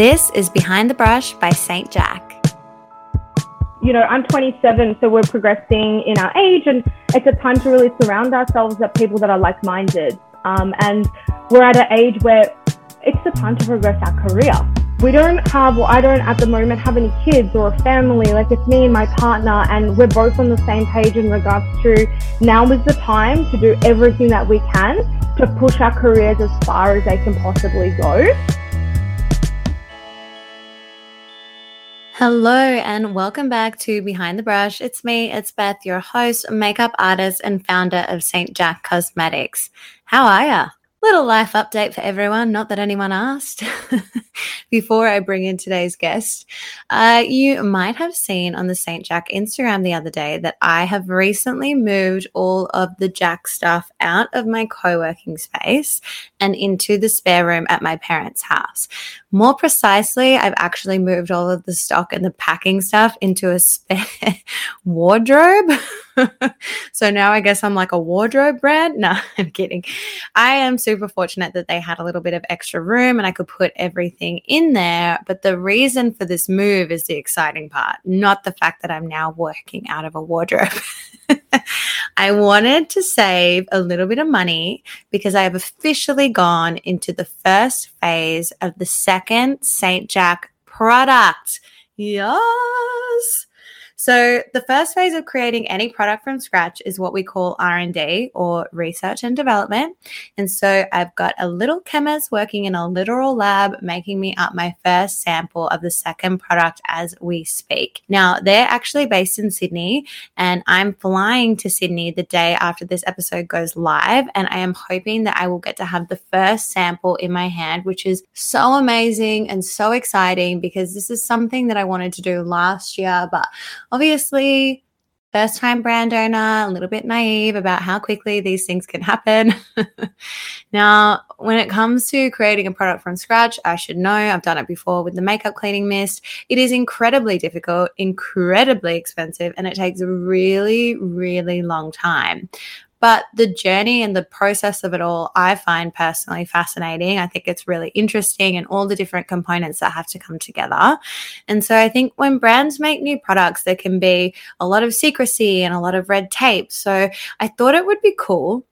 This is Behind the Brush by St. Jack. You know, I'm 27, so we're progressing in our age, and it's a time to really surround ourselves with people that are like minded. Um, and we're at an age where it's the time to progress our career. We don't have, I don't at the moment have any kids or a family. Like it's me and my partner, and we're both on the same page in regards to now is the time to do everything that we can to push our careers as far as they can possibly go. Hello, and welcome back to Behind the Brush. It's me, it's Beth, your host, makeup artist, and founder of St. Jack Cosmetics. How are ya? Little life update for everyone, not that anyone asked. Before I bring in today's guest, uh, you might have seen on the St. Jack Instagram the other day that I have recently moved all of the Jack stuff out of my co working space and into the spare room at my parents' house. More precisely, I've actually moved all of the stock and the packing stuff into a spare wardrobe. so now I guess I'm like a wardrobe brand. No, I'm kidding. I am super fortunate that they had a little bit of extra room and I could put everything in there. But the reason for this move is the exciting part, not the fact that I'm now working out of a wardrobe. I wanted to save a little bit of money because I have officially gone into the first phase of the second St. Jack product. Yes. So the first phase of creating any product from scratch is what we call R&D or research and development. And so I've got a little chemist working in a literal lab making me up my first sample of the second product as we speak. Now, they're actually based in Sydney and I'm flying to Sydney the day after this episode goes live and I am hoping that I will get to have the first sample in my hand, which is so amazing and so exciting because this is something that I wanted to do last year, but obviously, first time brand owner, a little bit naive about how quickly these things can happen. now, when it comes to creating a product from scratch, I should know I've done it before with the makeup cleaning mist. It is incredibly difficult, incredibly expensive, and it takes a really, really long time. But the journey and the process of it all, I find personally fascinating. I think it's really interesting and all the different components that have to come together. And so I think when brands make new products, there can be a lot of secrecy and a lot of red tape. So I thought it would be cool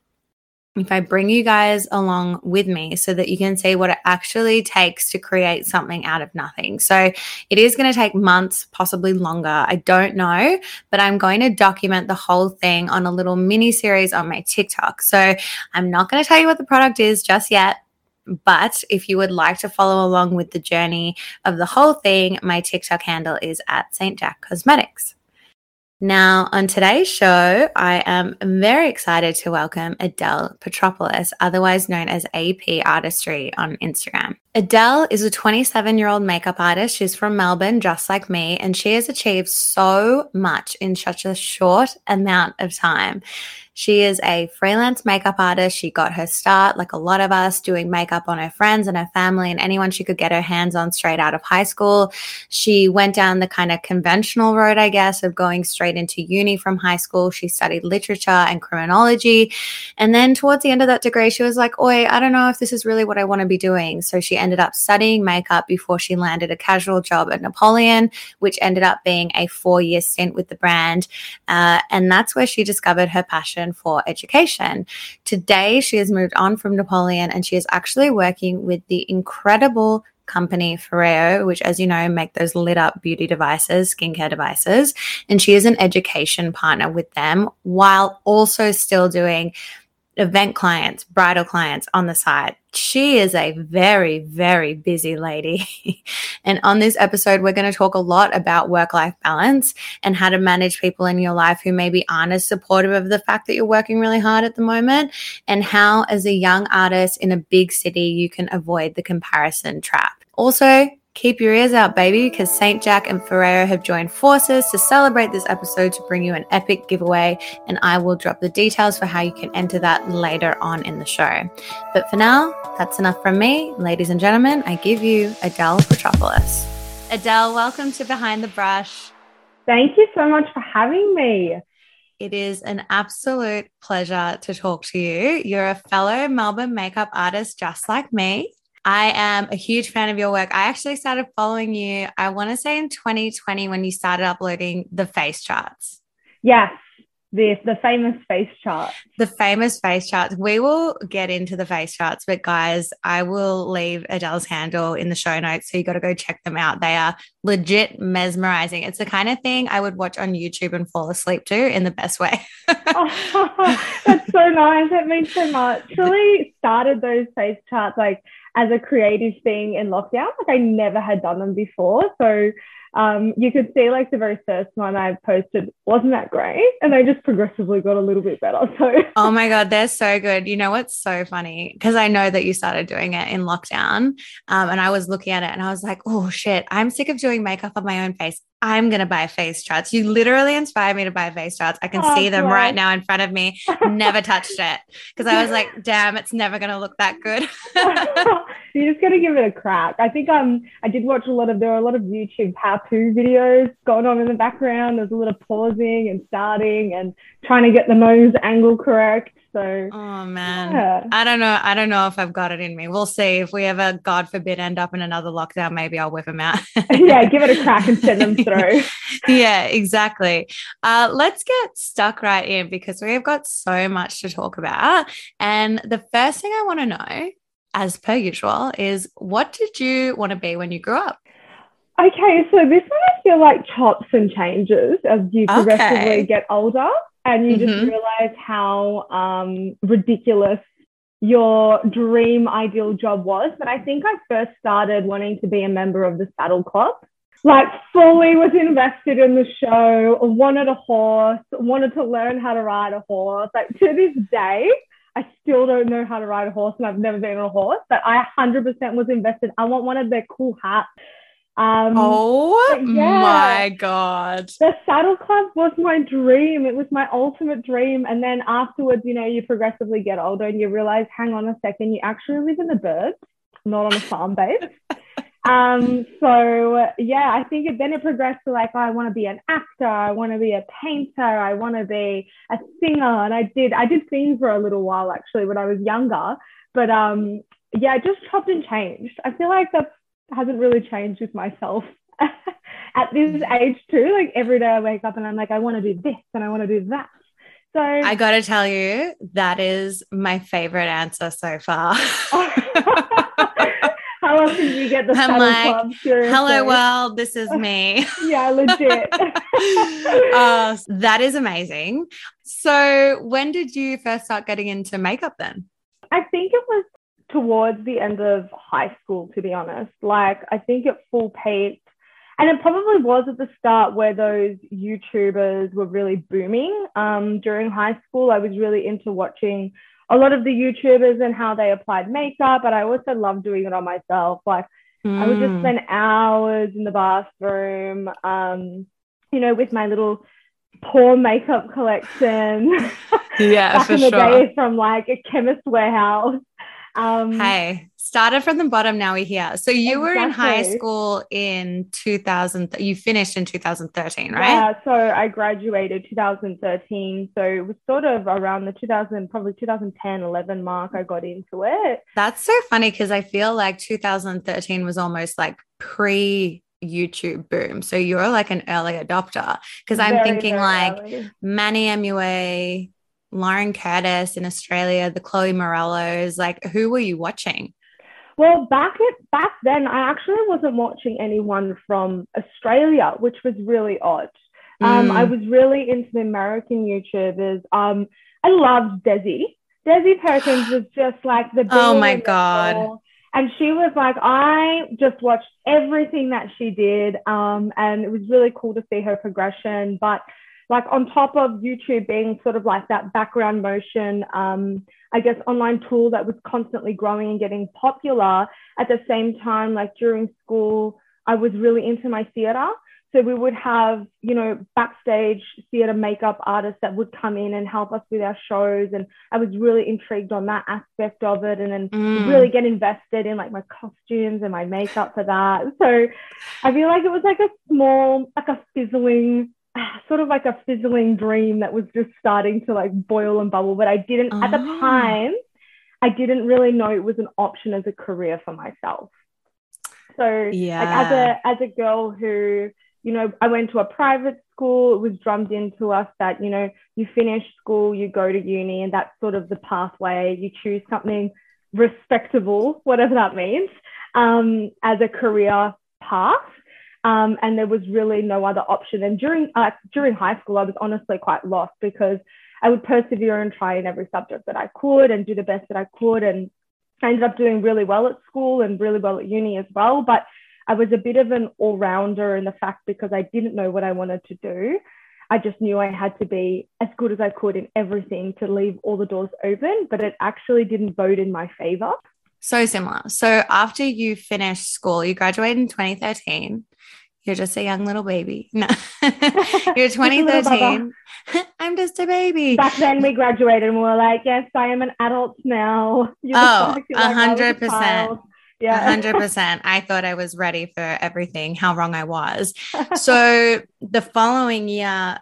if I bring you guys along with me so that you can see what it actually takes to create something out of nothing. So it is going to take months, possibly longer. I don't know, but I'm going to document the whole thing on a little mini series on my TikTok. So I'm not going to tell you what the product is just yet. But if you would like to follow along with the journey of the whole thing, my TikTok handle is at St. Jack Cosmetics. Now, on today's show, I am very excited to welcome Adele Petropoulos, otherwise known as AP Artistry on Instagram. Adele is a 27 year old makeup artist. She's from Melbourne, just like me, and she has achieved so much in such a short amount of time. She is a freelance makeup artist. She got her start, like a lot of us, doing makeup on her friends and her family and anyone she could get her hands on straight out of high school. She went down the kind of conventional road, I guess, of going straight into uni from high school. She studied literature and criminology. And then towards the end of that degree, she was like, Oi, I don't know if this is really what I want to be doing. So she ended up studying makeup before she landed a casual job at Napoleon, which ended up being a four year stint with the brand. Uh, and that's where she discovered her passion for education. Today, she has moved on from Napoleon and she is actually working with the incredible company Foreo, which, as you know, make those lit up beauty devices, skincare devices. And she is an education partner with them while also still doing event clients, bridal clients on the side. She is a very, very busy lady. and on this episode, we're going to talk a lot about work life balance and how to manage people in your life who maybe aren't as supportive of the fact that you're working really hard at the moment, and how, as a young artist in a big city, you can avoid the comparison trap. Also, Keep your ears out, baby, because St. Jack and Foreo have joined forces to celebrate this episode to bring you an epic giveaway, and I will drop the details for how you can enter that later on in the show. But for now, that's enough from me. Ladies and gentlemen, I give you Adele Petropoulos. Adele, welcome to Behind the Brush. Thank you so much for having me. It is an absolute pleasure to talk to you. You're a fellow Melbourne makeup artist just like me. I am a huge fan of your work. I actually started following you, I want to say in 2020 when you started uploading the face charts. Yes, the the famous face chart. The famous face charts. We will get into the face charts, but guys, I will leave Adele's handle in the show notes. So you got to go check them out. They are legit mesmerizing. It's the kind of thing I would watch on YouTube and fall asleep to in the best way. oh, that's so nice. That means so much. Really started those face charts like as a creative thing in lockdown. Like I never had done them before. So um, you could see like the very first one I posted wasn't that great, and they just progressively got a little bit better. So, oh my god, they're so good. You know what's so funny? Because I know that you started doing it in lockdown, um, and I was looking at it and I was like, oh shit, I'm sick of doing makeup on my own face. I'm going to buy face charts. You literally inspired me to buy face charts. I can oh, see them right now in front of me. Never touched it because I was like, damn, it's never going to look that good. You're just got to give it a crack. I think um, I did watch a lot of, there were a lot of YouTube how to videos going on in the background. There's a lot of pausing and starting and trying to get the nose angle correct. So, oh man, yeah. I don't know. I don't know if I've got it in me. We'll see if we ever, God forbid, end up in another lockdown. Maybe I'll whip them out. yeah, give it a crack and send them through. yeah, exactly. Uh, let's get stuck right in because we've got so much to talk about. And the first thing I want to know, as per usual, is what did you want to be when you grew up? Okay, so this one I feel like chops and changes as you progressively okay. get older and you mm-hmm. just realize how um, ridiculous your dream ideal job was. But I think I first started wanting to be a member of the Saddle Club. Like fully was invested in the show, wanted a horse, wanted to learn how to ride a horse. Like to this day, I still don't know how to ride a horse and I've never been on a horse, but I 100% was invested. I want one of their cool hats. Um, oh yeah, my god! The saddle club was my dream. It was my ultimate dream. And then afterwards, you know, you progressively get older and you realize, hang on a second, you actually live in the burbs, not on a farm base. um, so yeah, I think it, then it progressed to like, oh, I want to be an actor, I want to be a painter, I want to be a singer, and I did. I did sing for a little while actually when I was younger, but um, yeah, it just chopped and changed. I feel like that's hasn't really changed with myself at this mm. age too. Like every day I wake up and I'm like, I want to do this and I want to do that. So I got to tell you, that is my favorite answer so far. How else did you get the I'm like, hello world, this is me. yeah, legit. uh, that is amazing. So when did you first start getting into makeup then? I think it was towards the end of high school, to be honest. Like, I think it full peaked. And it probably was at the start where those YouTubers were really booming. Um, during high school, I was really into watching a lot of the YouTubers and how they applied makeup, but I also loved doing it on myself. Like, mm. I would just hmm. spend hours in the bathroom, um, you know, with my little poor makeup collection. Yeah, back in the sure. days from like a chemist warehouse. Um, hey, started from the bottom. Now we're here. So you exactly. were in high school in 2000. You finished in 2013, right? Yeah. So I graduated 2013. So it was sort of around the 2000, probably 2010, 11 mark. I got into it. That's so funny because I feel like 2013 was almost like pre YouTube boom. So you're like an early adopter because I'm thinking like early. Manny MUA, Lauren Curtis in Australia, the Chloe Morellos? Like, who were you watching? Well, back at back then, I actually wasn't watching anyone from Australia, which was really odd. Um, mm. I was really into the American YouTubers. Um, I loved Desi. Desi Perkins was just like the oh my god. And she was like, I just watched everything that she did, um, and it was really cool to see her progression. But like on top of YouTube being sort of like that background motion, um, I guess, online tool that was constantly growing and getting popular. At the same time, like during school, I was really into my theater. So we would have, you know, backstage theater makeup artists that would come in and help us with our shows. And I was really intrigued on that aspect of it and then mm. really get invested in like my costumes and my makeup for that. So I feel like it was like a small, like a fizzling sort of like a fizzling dream that was just starting to like boil and bubble, but I didn't oh. at the ah. time. I didn't really know it was an option as a career for myself. So yeah. like as a as a girl who, you know, I went to a private school, it was drummed into us that, you know, you finish school, you go to uni, and that's sort of the pathway. You choose something respectable, whatever that means, um, as a career path. Um, and there was really no other option. And during uh, during high school, I was honestly quite lost because I would persevere and try in every subject that I could and do the best that I could. And I ended up doing really well at school and really well at uni as well. But I was a bit of an all rounder in the fact because I didn't know what I wanted to do. I just knew I had to be as good as I could in everything to leave all the doors open, but it actually didn't vote in my favor. So similar. So after you finished school, you graduated in 2013. You're just a young little baby. No, you're 2013. I'm just a baby. Back then we graduated and we were like, yes, I am an adult now. You oh, a hundred percent. Yeah. hundred percent. I thought I was ready for everything. How wrong I was. so the following year,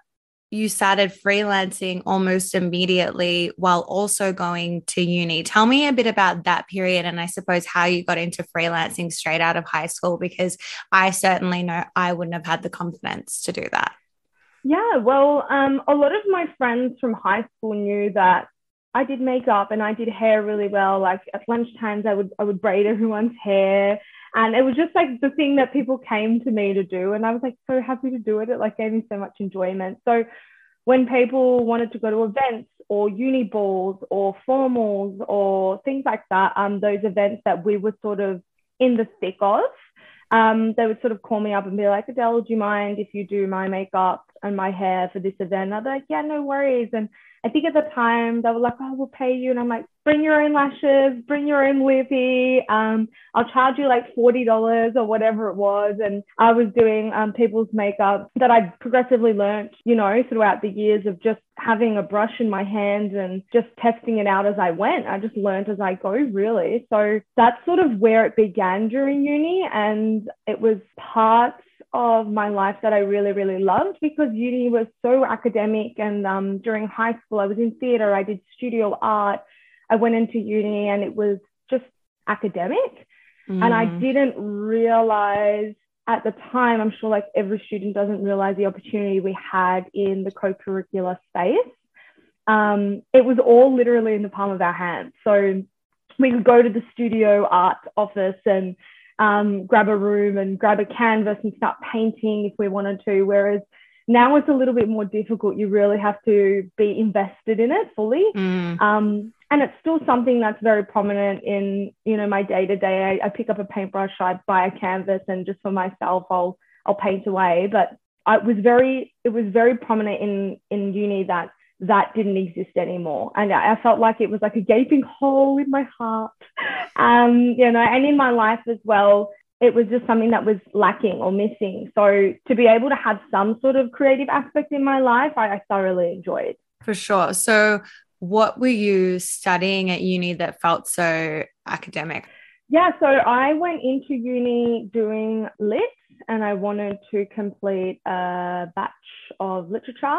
you started freelancing almost immediately while also going to uni. Tell me a bit about that period and I suppose how you got into freelancing straight out of high school because I certainly know I wouldn't have had the confidence to do that. Yeah, well, um, a lot of my friends from high school knew that I did makeup and I did hair really well. Like at lunch times, I would I would braid everyone's hair, and it was just like the thing that people came to me to do, and I was like so happy to do it. It like gave me so much enjoyment. So when people wanted to go to events or uni balls or formals or things like that, um, those events that we were sort of in the thick of, um, they would sort of call me up and be like, Adele, do you mind if you do my makeup and my hair for this event? And I'd be like, yeah, no worries. And I think at the time they were like, oh, we'll pay you. And I'm like, bring your own lashes, bring your own lippy. Um, I'll charge you like $40 or whatever it was. And I was doing um, people's makeup that I progressively learned, you know, throughout the years of just having a brush in my hand and just testing it out as I went. I just learned as I go, really. So that's sort of where it began during uni. And it was parts of my life that I really, really loved because uni was so academic. And um, during high school, I was in theatre, I did studio art. I went into uni and it was just academic. Mm. And I mm. didn't realize at the time, I'm sure like every student doesn't realize the opportunity we had in the co curricular space. Um, it was all literally in the palm of our hands. So we could go to the studio art office and um, grab a room and grab a canvas and start painting if we wanted to. Whereas now it's a little bit more difficult. You really have to be invested in it fully. Mm. Um, and it's still something that's very prominent in, you know, my day to day. I pick up a paintbrush, I buy a canvas, and just for myself, I'll I'll paint away. But I was very, it was very prominent in in uni that that didn't exist anymore. And I felt like it was like a gaping hole in my heart. Um, you know, and in my life as well, it was just something that was lacking or missing. So to be able to have some sort of creative aspect in my life, I, I thoroughly enjoyed. For sure. So what were you studying at uni that felt so academic? Yeah, so I went into uni doing lit and I wanted to complete a batch of literature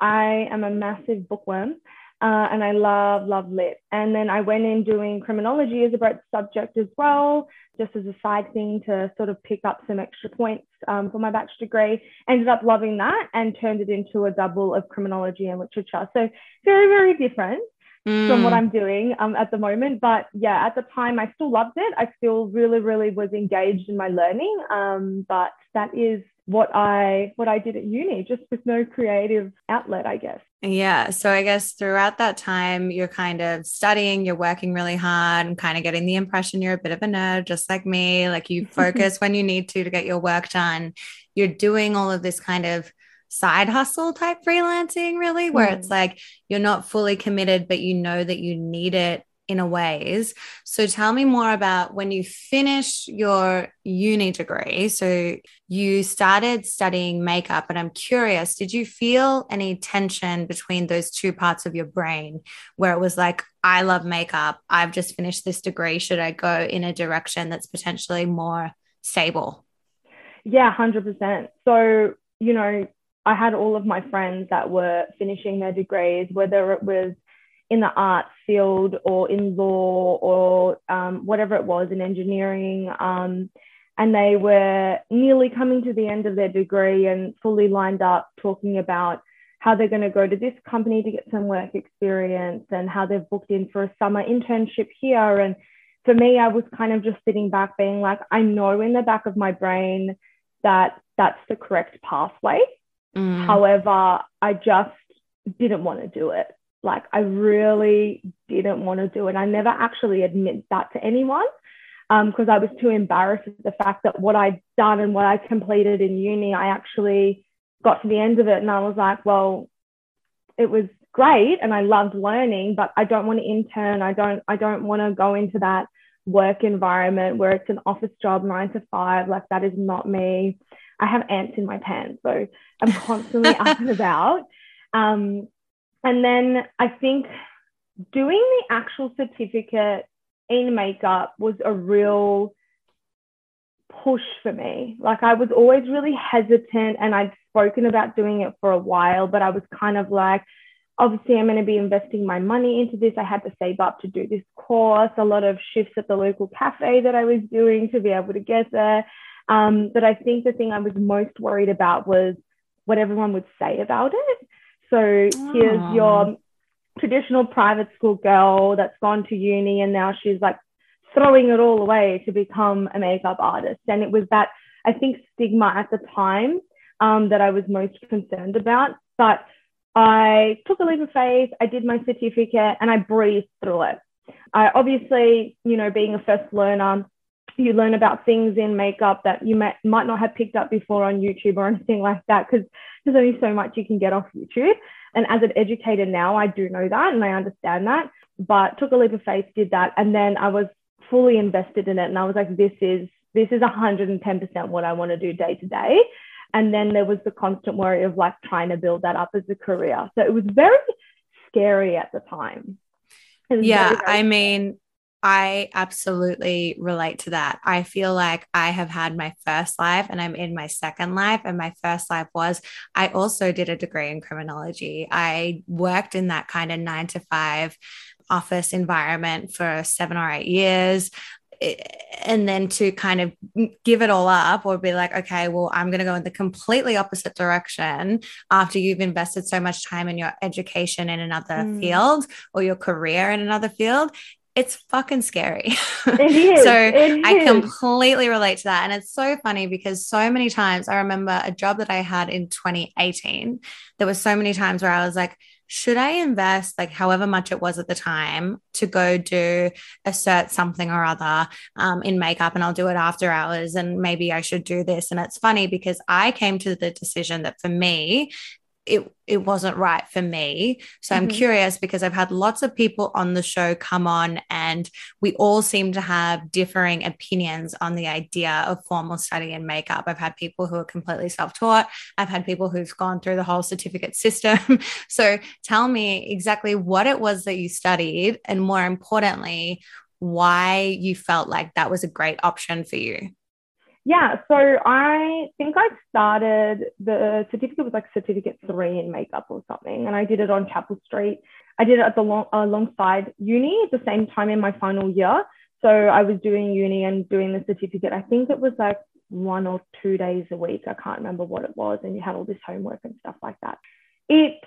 I am a massive bookworm. Uh, and I love, love lit. And then I went in doing criminology as a breadth subject as well, just as a side thing to sort of pick up some extra points um, for my bachelor degree. Ended up loving that and turned it into a double of criminology and literature. So very, very different. Mm. From what mm. I'm doing um, at the moment. But yeah, at the time, I still loved it. I still really, really was engaged in my learning. Um, but that is what I what I did at uni, just with no creative outlet, I guess. Yeah. So I guess throughout that time, you're kind of studying, you're working really hard and kind of getting the impression you're a bit of a nerd, just like me. Like you focus when you need to to get your work done. You're doing all of this kind of side hustle type freelancing, really, where mm. it's like you're not fully committed, but you know that you need it in a ways. So tell me more about when you finish your uni degree. So you started studying makeup, and I'm curious, did you feel any tension between those two parts of your brain where it was like, I love makeup, I've just finished this degree, should I go in a direction that's potentially more stable? Yeah, 100%. So, you know, I had all of my friends that were finishing their degrees, whether it was in the arts field or in law or um, whatever it was in engineering. Um, and they were nearly coming to the end of their degree and fully lined up talking about how they're going to go to this company to get some work experience and how they've booked in for a summer internship here. And for me, I was kind of just sitting back being like, I know in the back of my brain that that's the correct pathway. Mm. However, I just didn't want to do it. Like, I really didn't want to do it. I never actually admit that to anyone because um, I was too embarrassed at the fact that what I'd done and what I completed in uni, I actually got to the end of it and I was like, well, it was great and I loved learning, but I don't want to intern. I don't I don't want to go into that work environment where it's an office job nine to five. Like that is not me. I have ants in my pants, so I'm constantly up and about. Um, and then I think doing the actual certificate in makeup was a real push for me. Like I was always really hesitant and I'd spoken about doing it for a while, but I was kind of like, obviously I'm going to be investing my money into this. I had to save up to do this course, a lot of shifts at the local cafe that I was doing to be able to get there. Um, but I think the thing I was most worried about was what everyone would say about it. So Aww. here's your traditional private school girl that's gone to uni and now she's like throwing it all away to become a makeup artist. And it was that, I think, stigma at the time um, that I was most concerned about. But I took a leap of faith, I did my certificate, and I breezed through it. I obviously, you know, being a first learner, you learn about things in makeup that you might, might not have picked up before on YouTube or anything like that, because there's only so much you can get off YouTube. And as an educator now, I do know that and I understand that. But took a leap of faith, did that, and then I was fully invested in it. And I was like, this is this is 110% what I want to do day to day. And then there was the constant worry of like trying to build that up as a career. So it was very scary at the time. Yeah, very, very I mean, I absolutely relate to that. I feel like I have had my first life and I'm in my second life. And my first life was I also did a degree in criminology. I worked in that kind of nine to five office environment for seven or eight years and then to kind of give it all up or be like okay well i'm going to go in the completely opposite direction after you've invested so much time in your education in another mm. field or your career in another field it's fucking scary. It is. so it I completely relate to that. And it's so funny because so many times I remember a job that I had in 2018. There were so many times where I was like, should I invest like however much it was at the time to go do assert something or other um, in makeup and I'll do it after hours and maybe I should do this. And it's funny because I came to the decision that for me, it it wasn't right for me. So mm-hmm. I'm curious because I've had lots of people on the show come on and we all seem to have differing opinions on the idea of formal study and makeup. I've had people who are completely self-taught. I've had people who've gone through the whole certificate system. so tell me exactly what it was that you studied and more importantly why you felt like that was a great option for you. Yeah, so I think I started the certificate was like certificate three in makeup or something, and I did it on Chapel Street. I did it at the long, uh, alongside uni at the same time in my final year. So I was doing uni and doing the certificate. I think it was like one or two days a week. I can't remember what it was, and you had all this homework and stuff like that. It's,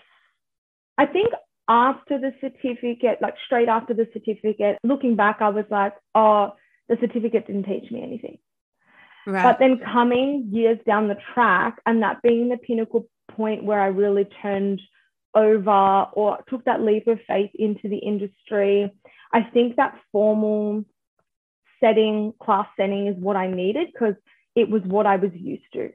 I think after the certificate, like straight after the certificate, looking back, I was like, oh, the certificate didn't teach me anything Right. But then coming years down the track and that being the pinnacle point where I really turned over or took that leap of faith into the industry, I think that formal setting, class setting is what I needed because it was what I was used to.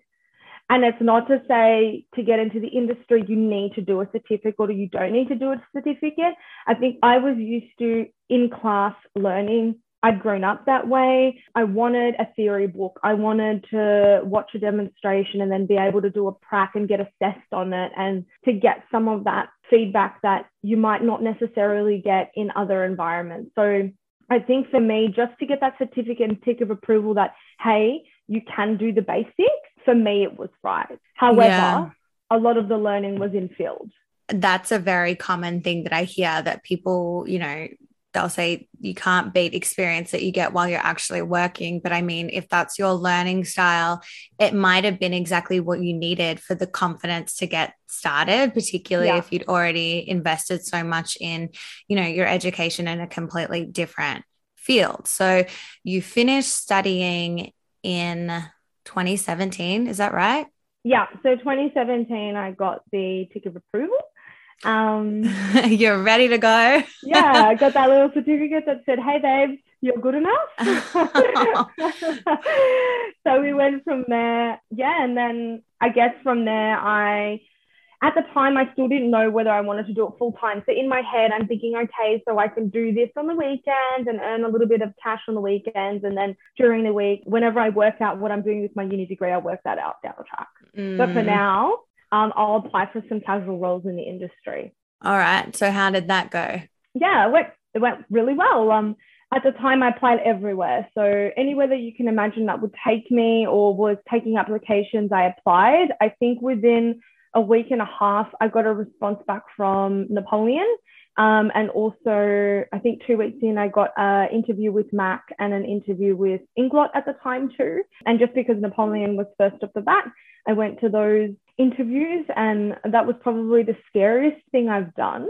And it's not to say to get into the industry, you need to do a certificate or you don't need to do a certificate. I think I was used to in class learning I'd grown up that way. I wanted a theory book. I wanted to watch a demonstration and then be able to do a prac and get assessed on it and to get some of that feedback that you might not necessarily get in other environments. So I think for me, just to get that certificate and tick of approval that, hey, you can do the basics, for me, it was right. However, yeah. a lot of the learning was in field. that's a very common thing that I hear that people, you know, they'll say you can't beat experience that you get while you're actually working. But I mean, if that's your learning style, it might have been exactly what you needed for the confidence to get started, particularly yeah. if you'd already invested so much in, you know, your education in a completely different field. So you finished studying in 2017, is that right? Yeah. So 2017, I got the tick of approval. Um, You're ready to go. yeah, I got that little certificate that said, "Hey, babe, you're good enough." so we went from there. Yeah, and then I guess from there, I at the time I still didn't know whether I wanted to do it full time. So in my head, I'm thinking, okay, so I can do this on the weekends and earn a little bit of cash on the weekends, and then during the week, whenever I work out what I'm doing with my uni degree, I'll work that out down the track. Mm. But for mm. now, um, I'll apply for some casual roles in the industry. All right. So how did that go? Yeah, it went, it went really well. Um, at the time, I applied everywhere. So anywhere that you can imagine that would take me or was taking applications, I applied. I think within a week and a half, I got a response back from Napoleon. Um, and also, I think two weeks in, I got an interview with Mac and an interview with Inglot at the time too. And just because Napoleon was first off the bat, I went to those interviews, and that was probably the scariest thing I've done.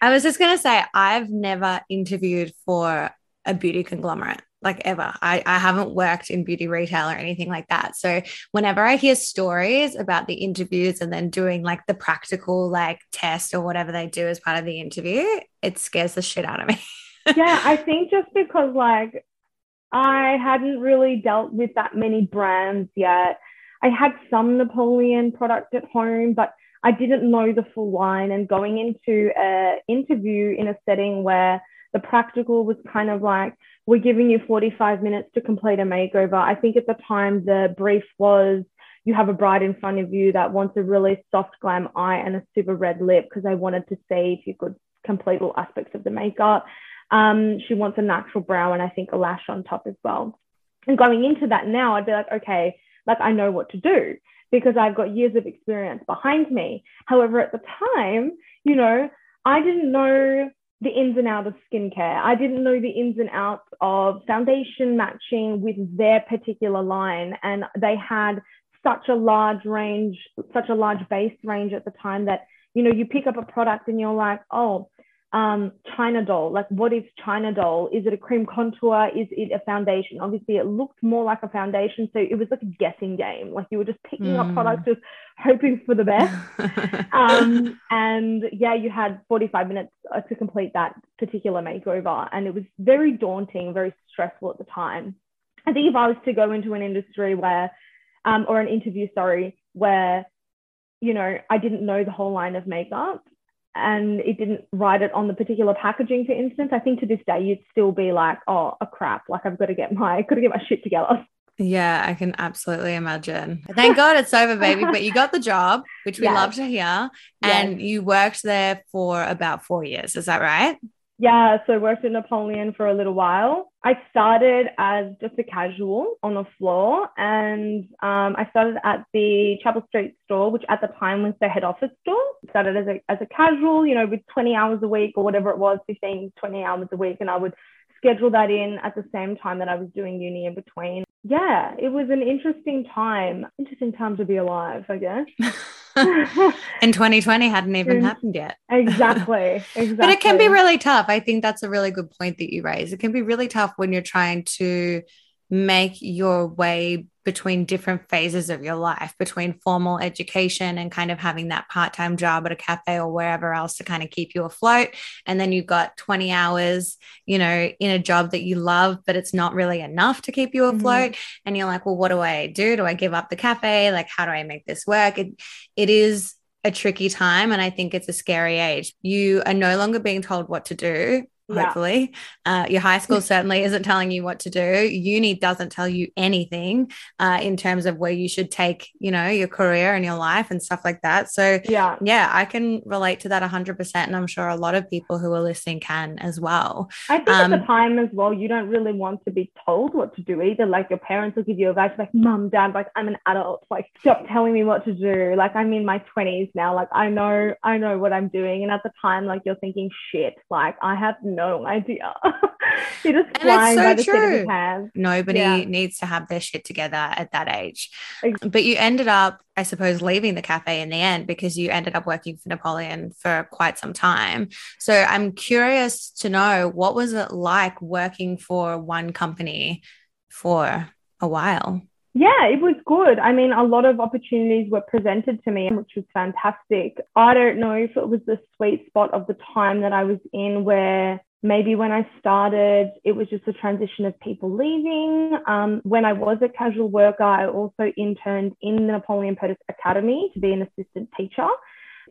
I was just going to say, I've never interviewed for a beauty conglomerate like ever. I, I haven't worked in beauty retail or anything like that. So whenever I hear stories about the interviews and then doing like the practical like test or whatever they do as part of the interview, it scares the shit out of me. yeah, I think just because like I hadn't really dealt with that many brands yet. I had some Napoleon product at home, but I didn't know the full line. And going into an interview in a setting where the practical was kind of like, we're giving you 45 minutes to complete a makeover. I think at the time the brief was, you have a bride in front of you that wants a really soft glam eye and a super red lip because I wanted to see if you could complete all aspects of the makeup. Um, she wants a natural brow and I think a lash on top as well. And going into that now, I'd be like, okay, like I know what to do because I've got years of experience behind me. However, at the time, you know, I didn't know the ins and outs of skincare. I didn't know the ins and outs of foundation matching with their particular line. And they had such a large range, such a large base range at the time that, you know, you pick up a product and you're like, oh, um, China doll. Like, what is China doll? Is it a cream contour? Is it a foundation? Obviously, it looked more like a foundation. So it was like a guessing game. Like, you were just picking mm. up products, just hoping for the best. um, and yeah, you had 45 minutes uh, to complete that particular makeover. And it was very daunting, very stressful at the time. I think if I was to go into an industry where, um, or an interview, sorry, where, you know, I didn't know the whole line of makeup, and it didn't write it on the particular packaging, for instance, I think to this day you'd still be like, oh, a crap, like I've got to get my, got to get my shit together. Yeah, I can absolutely imagine. Thank God it's over, baby. But you got the job, which we yes. love to hear, and yes. you worked there for about four years. Is that right? Yeah, so I worked at Napoleon for a little while. I started as just a casual on the floor, and um, I started at the Chapel Street store, which at the time was the head office store. Started as a, as a casual, you know, with 20 hours a week or whatever it was, 15, 20 hours a week, and I would schedule that in at the same time that I was doing uni in between. Yeah, it was an interesting time. Interesting time to be alive, I guess. and 2020 hadn't even happened yet. exactly. Exactly. but it can be really tough. I think that's a really good point that you raise. It can be really tough when you're trying to make your way between different phases of your life, between formal education and kind of having that part time job at a cafe or wherever else to kind of keep you afloat. And then you've got 20 hours, you know, in a job that you love, but it's not really enough to keep you mm-hmm. afloat. Mm-hmm. And you're like, well, what do I do? Do I give up the cafe? Like, how do I make this work? It, it is a tricky time. And I think it's a scary age. You are no longer being told what to do hopefully. Yeah. Uh, your high school certainly isn't telling you what to do. Uni doesn't tell you anything uh, in terms of where you should take, you know, your career and your life and stuff like that. So, yeah, yeah, I can relate to that 100%. And I'm sure a lot of people who are listening can as well. I think um, at the time as well, you don't really want to be told what to do either. Like your parents will give you advice, like, mum, dad, like, I'm an adult. Like, stop telling me what to do. Like, I'm in my 20s now. Like, I know, I know what I'm doing. And at the time, like, you're thinking, shit, like, I have no idea. You're just flying so by the true. seat of your pants. Nobody yeah. needs to have their shit together at that age. Exactly. But you ended up, I suppose, leaving the cafe in the end because you ended up working for Napoleon for quite some time. So I'm curious to know what was it like working for one company for a while? Yeah, it was good. I mean, a lot of opportunities were presented to me, which was fantastic. I don't know if it was the sweet spot of the time that I was in where maybe when I started, it was just a transition of people leaving. Um, when I was a casual worker, I also interned in the Napoleon Perdis Academy to be an assistant teacher.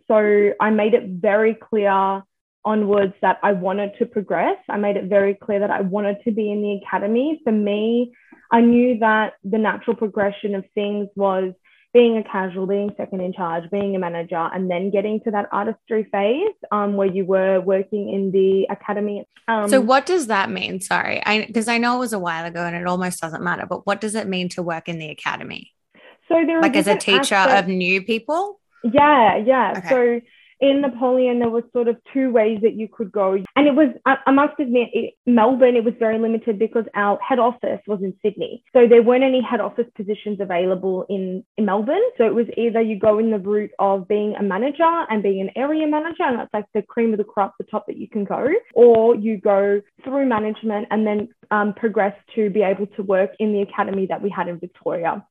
So I made it very clear onwards that I wanted to progress. I made it very clear that I wanted to be in the academy. For me, I knew that the natural progression of things was being a casual, being second in charge, being a manager, and then getting to that artistry phase um, where you were working in the academy. Um, so, what does that mean? Sorry, I because I know it was a while ago and it almost doesn't matter, but what does it mean to work in the academy? So, there like as a teacher aspects. of new people. Yeah, yeah. Okay. So in Napoleon, there was sort of two ways that you could go. And it was, I, must admit, it, Melbourne, it was very limited because our head office was in Sydney. So there weren't any head office positions available in, in Melbourne. So it was either you go in the route of being a manager and being an area manager, and that's like the cream of the crop, the top that you can go, or you go through management and then um, progress to be able to work in the academy that we had in Victoria.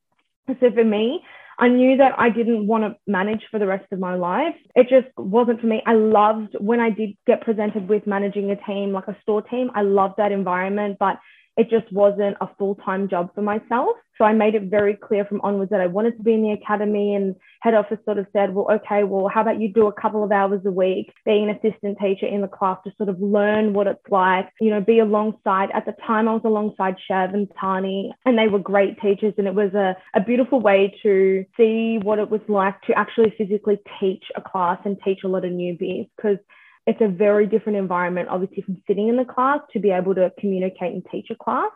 So for me, I knew that I didn't want to manage for the rest of my life. It just wasn't for me. I loved when I did get presented with managing a team, like a store team. I loved that environment, but it just wasn't a full time job for myself. So I made it very clear from onwards that I wanted to be in the academy and head office sort of said, well, okay, well, how about you do a couple of hours a week being an assistant teacher in the class to sort of learn what it's like, you know, be alongside. At the time, I was alongside Shav and Tani, and they were great teachers. And it was a, a beautiful way to see what it was like to actually physically teach a class and teach a lot of newbies because it's a very different environment, obviously, from sitting in the class to be able to communicate and teach a class.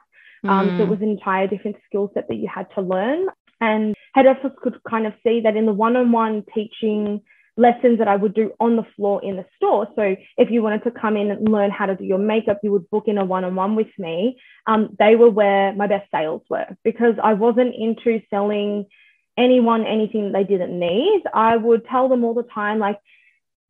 Um, mm. So it mm. was an entire different skill set that you had to learn. And head office could kind of see that in the one on one teaching lessons that I would do on the floor in the store. So if you wanted to come in and learn how to do your makeup, you would book in a one on one with me. Um, they were where my best sales were because I wasn't into selling anyone anything they didn't need. I would tell them all the time, like,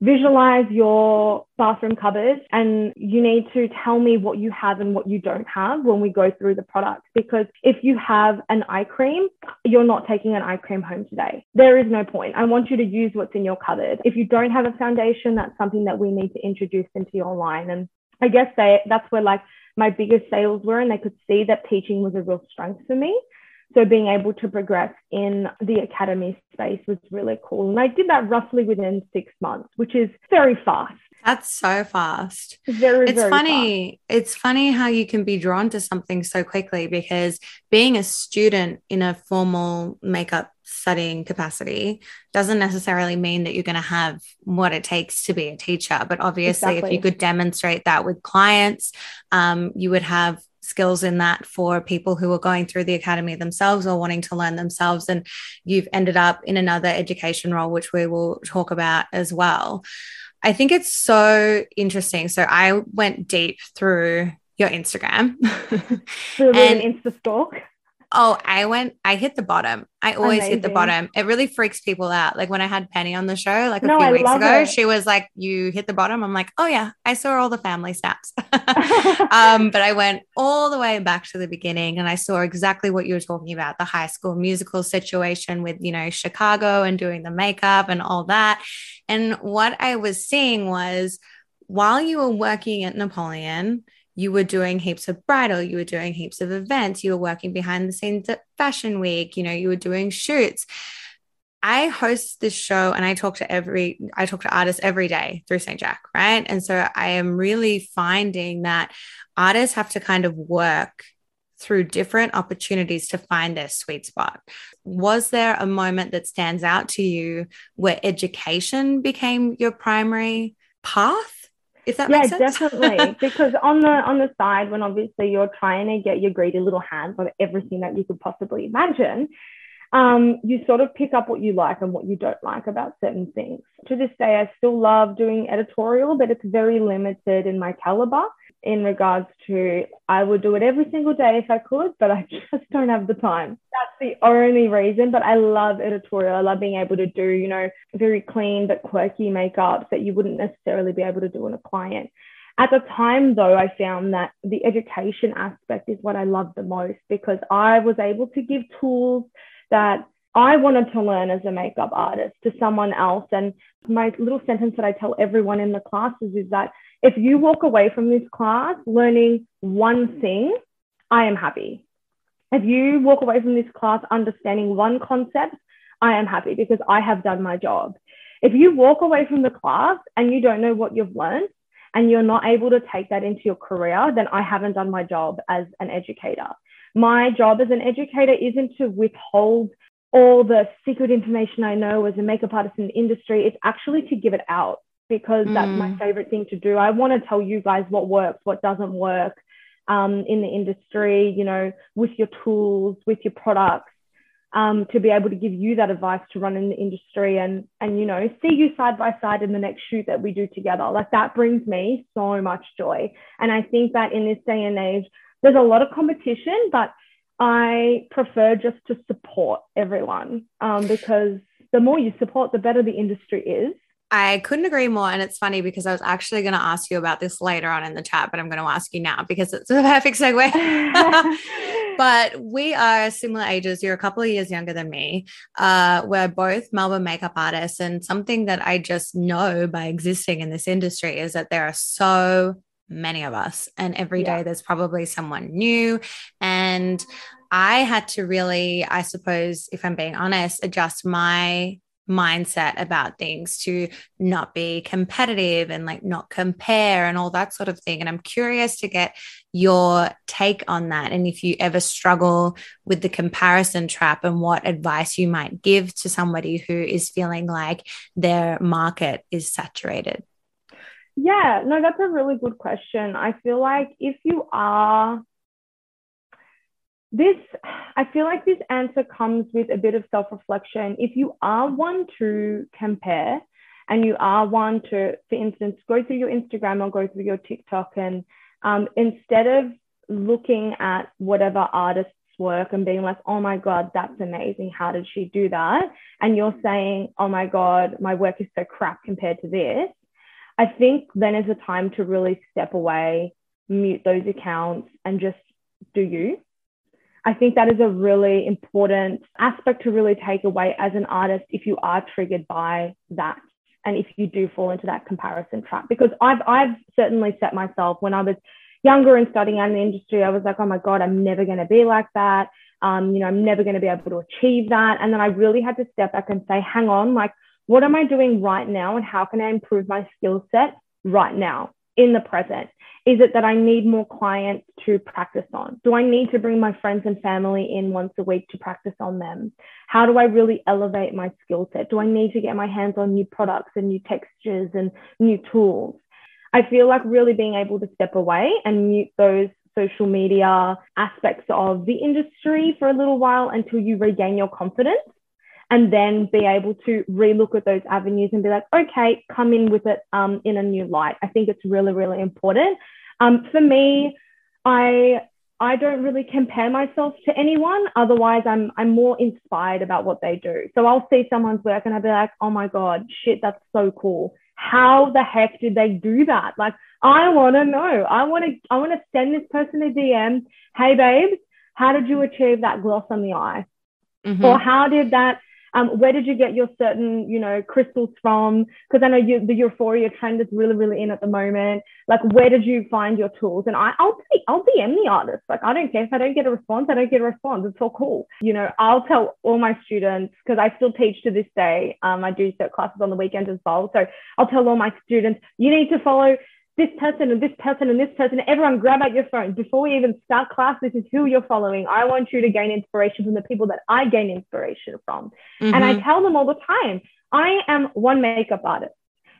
visualize your bathroom cupboard and you need to tell me what you have and what you don't have when we go through the products because if you have an eye cream you're not taking an eye cream home today. There is no point. I want you to use what's in your cupboard. If you don't have a foundation that's something that we need to introduce into your line. And i guess they that's where like my biggest sales were and they could see that teaching was a real strength for me so being able to progress in the academy space was really cool. And I did that roughly within six months, which is very fast. That's so fast. Very, it's very funny. Fast. It's funny how you can be drawn to something so quickly because being a student in a formal makeup studying capacity doesn't necessarily mean that you're going to have what it takes to be a teacher. But obviously, exactly. if you could demonstrate that with clients, um, you would have skills in that for people who are going through the academy themselves or wanting to learn themselves. And you've ended up in another education role, which we will talk about as well. I think it's so interesting. So I went deep through your Instagram. and Insta stalk. Oh, I went, I hit the bottom. I always Amazing. hit the bottom. It really freaks people out. Like when I had Penny on the show, like a no, few I weeks ago, it. she was like, You hit the bottom. I'm like, Oh, yeah, I saw all the family snaps. um, but I went all the way back to the beginning and I saw exactly what you were talking about the high school musical situation with, you know, Chicago and doing the makeup and all that. And what I was seeing was while you were working at Napoleon, you were doing heaps of bridal, you were doing heaps of events, you were working behind the scenes at Fashion Week, you know, you were doing shoots. I host this show and I talk to every I talk to artists every day through St. Jack, right? And so I am really finding that artists have to kind of work through different opportunities to find their sweet spot. Was there a moment that stands out to you where education became your primary path? If that yeah, definitely. because on the on the side, when obviously you're trying to get your greedy little hands on everything that you could possibly imagine, um, you sort of pick up what you like and what you don't like about certain things. To this day, I still love doing editorial, but it's very limited in my caliber in regards to I would do it every single day if I could, but I just don't have the time. That's the only reason. But I love editorial. I love being able to do, you know, very clean but quirky makeups that you wouldn't necessarily be able to do on a client. At the time, though, I found that the education aspect is what I love the most because I was able to give tools that I wanted to learn as a makeup artist to someone else. And my little sentence that I tell everyone in the classes is that if you walk away from this class learning one thing, I am happy. If you walk away from this class understanding one concept, I am happy because I have done my job. If you walk away from the class and you don't know what you've learned and you're not able to take that into your career, then I haven't done my job as an educator. My job as an educator isn't to withhold all the secret information I know as a makeup artist in the industry. It's actually to give it out because mm. that's my mm. favorite thing to do. I want to tell you guys what works, what doesn't work um, in the industry, you know, with your tools, with your products, um, to be able to give you that advice to run in the industry and, and, you know, see you side by side in the next shoot that we do together. Like that brings me so much joy. And I think that in this day and age, there's a lot of competition, but I prefer just to support everyone um, because the more you support, the better the industry is. I couldn't agree more. And it's funny because I was actually going to ask you about this later on in the chat, but I'm going to ask you now because it's a perfect segue. but we are similar ages. You're a couple of years younger than me. Uh, we're both Melbourne makeup artists. And something that I just know by existing in this industry is that there are so many of us. And every yeah. day there's probably someone new. And I had to really, I suppose, if I'm being honest, adjust my mindset about things to not be competitive and like not compare and all that sort of thing. And I'm curious to get your take on that. And if you ever struggle with the comparison trap and what advice you might give to somebody who is feeling like their market is saturated. Yeah, no, that's a really good question. I feel like if you are this, I feel like this answer comes with a bit of self reflection. If you are one to compare and you are one to, for instance, go through your Instagram or go through your TikTok and um, instead of looking at whatever artist's work and being like, oh my God, that's amazing. How did she do that? And you're saying, oh my God, my work is so crap compared to this I think then is a time to really step away, mute those accounts, and just do you. I think that is a really important aspect to really take away as an artist if you are triggered by that and if you do fall into that comparison trap. Because I've I've certainly set myself when I was younger and studying in the industry I was like oh my god I'm never going to be like that. Um you know I'm never going to be able to achieve that. And then I really had to step back and say hang on like what am I doing right now and how can I improve my skill set right now in the present? Is it that I need more clients to practice on? Do I need to bring my friends and family in once a week to practice on them? How do I really elevate my skill set? Do I need to get my hands on new products and new textures and new tools? I feel like really being able to step away and mute those social media aspects of the industry for a little while until you regain your confidence and then be able to relook at those avenues and be like, okay, come in with it um, in a new light. I think it's really, really important. Um, for me, I I don't really compare myself to anyone. Otherwise, I'm I'm more inspired about what they do. So I'll see someone's work and I'll be like, oh my god, shit, that's so cool. How the heck did they do that? Like, I want to know. I want to I want to send this person a DM. Hey, babes, how did you achieve that gloss on the eye? Mm-hmm. Or how did that Um, where did you get your certain, you know, crystals from? Because I know you, the euphoria trend is really, really in at the moment. Like, where did you find your tools? And I, I'll, I'll DM the artist. Like, I don't care if I don't get a response. I don't get a response. It's all cool. You know, I'll tell all my students because I still teach to this day. Um, I do cert classes on the weekends as well. So I'll tell all my students, you need to follow this person and this person and this person. Everyone grab out your phone. Before we even start class, this is who you're following. I want you to gain inspiration from the people that I gain inspiration from. Mm-hmm. And I mm-hmm. tell them all the time, I am one makeup artist.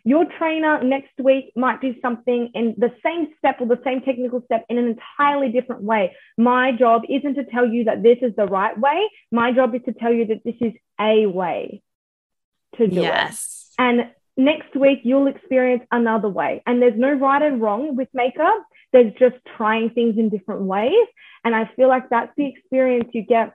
Your trainer next week might do something in the same step or the same technical step in an entirely different way. My job isn't to tell you that this is the right way. My job is to tell you that this is a way to do it. yes. it. And next week you'll experience another way. And there's no right and wrong with makeup. There's just trying things in different ways. And I feel like that's the experience you get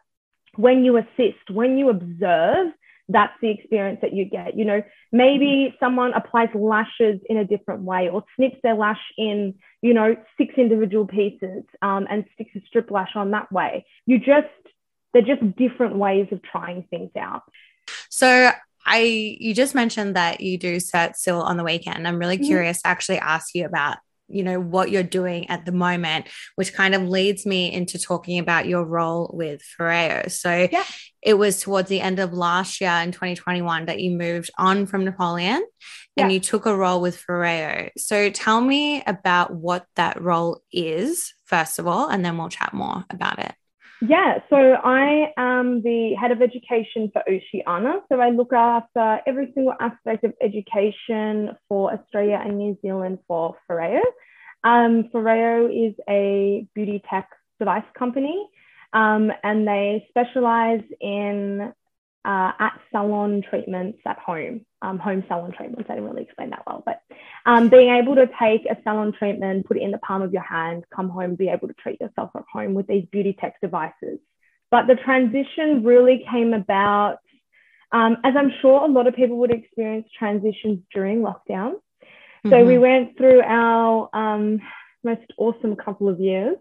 when you assist, when you observe, that's the experience that you get. You know, maybe someone applies lashes in a different way or snips their lash in, you know, six individual pieces um, and sticks a strip lash on that way. You just, they're just different ways of trying things out. So I you just mentioned that you do cert still on the weekend. I'm really mm-hmm. curious to actually ask you about you know what you're doing at the moment which kind of leads me into talking about your role with Foreo. So yeah. it was towards the end of last year in 2021 that you moved on from Napoleon and yeah. you took a role with Foreo. So tell me about what that role is first of all and then we'll chat more about it. Yeah, so I am the head of education for Oceania. So I look after every single aspect of education for Australia and New Zealand for Foreo. Um, Foreo is a beauty tech device company, um, and they specialize in uh, at salon treatments at home, um, home salon treatments. I didn't really explain that well, but um, being able to take a salon treatment, put it in the palm of your hand, come home, be able to treat yourself at home with these beauty tech devices. But the transition really came about, um, as I'm sure a lot of people would experience transitions during lockdown. So mm-hmm. we went through our um, most awesome couple of years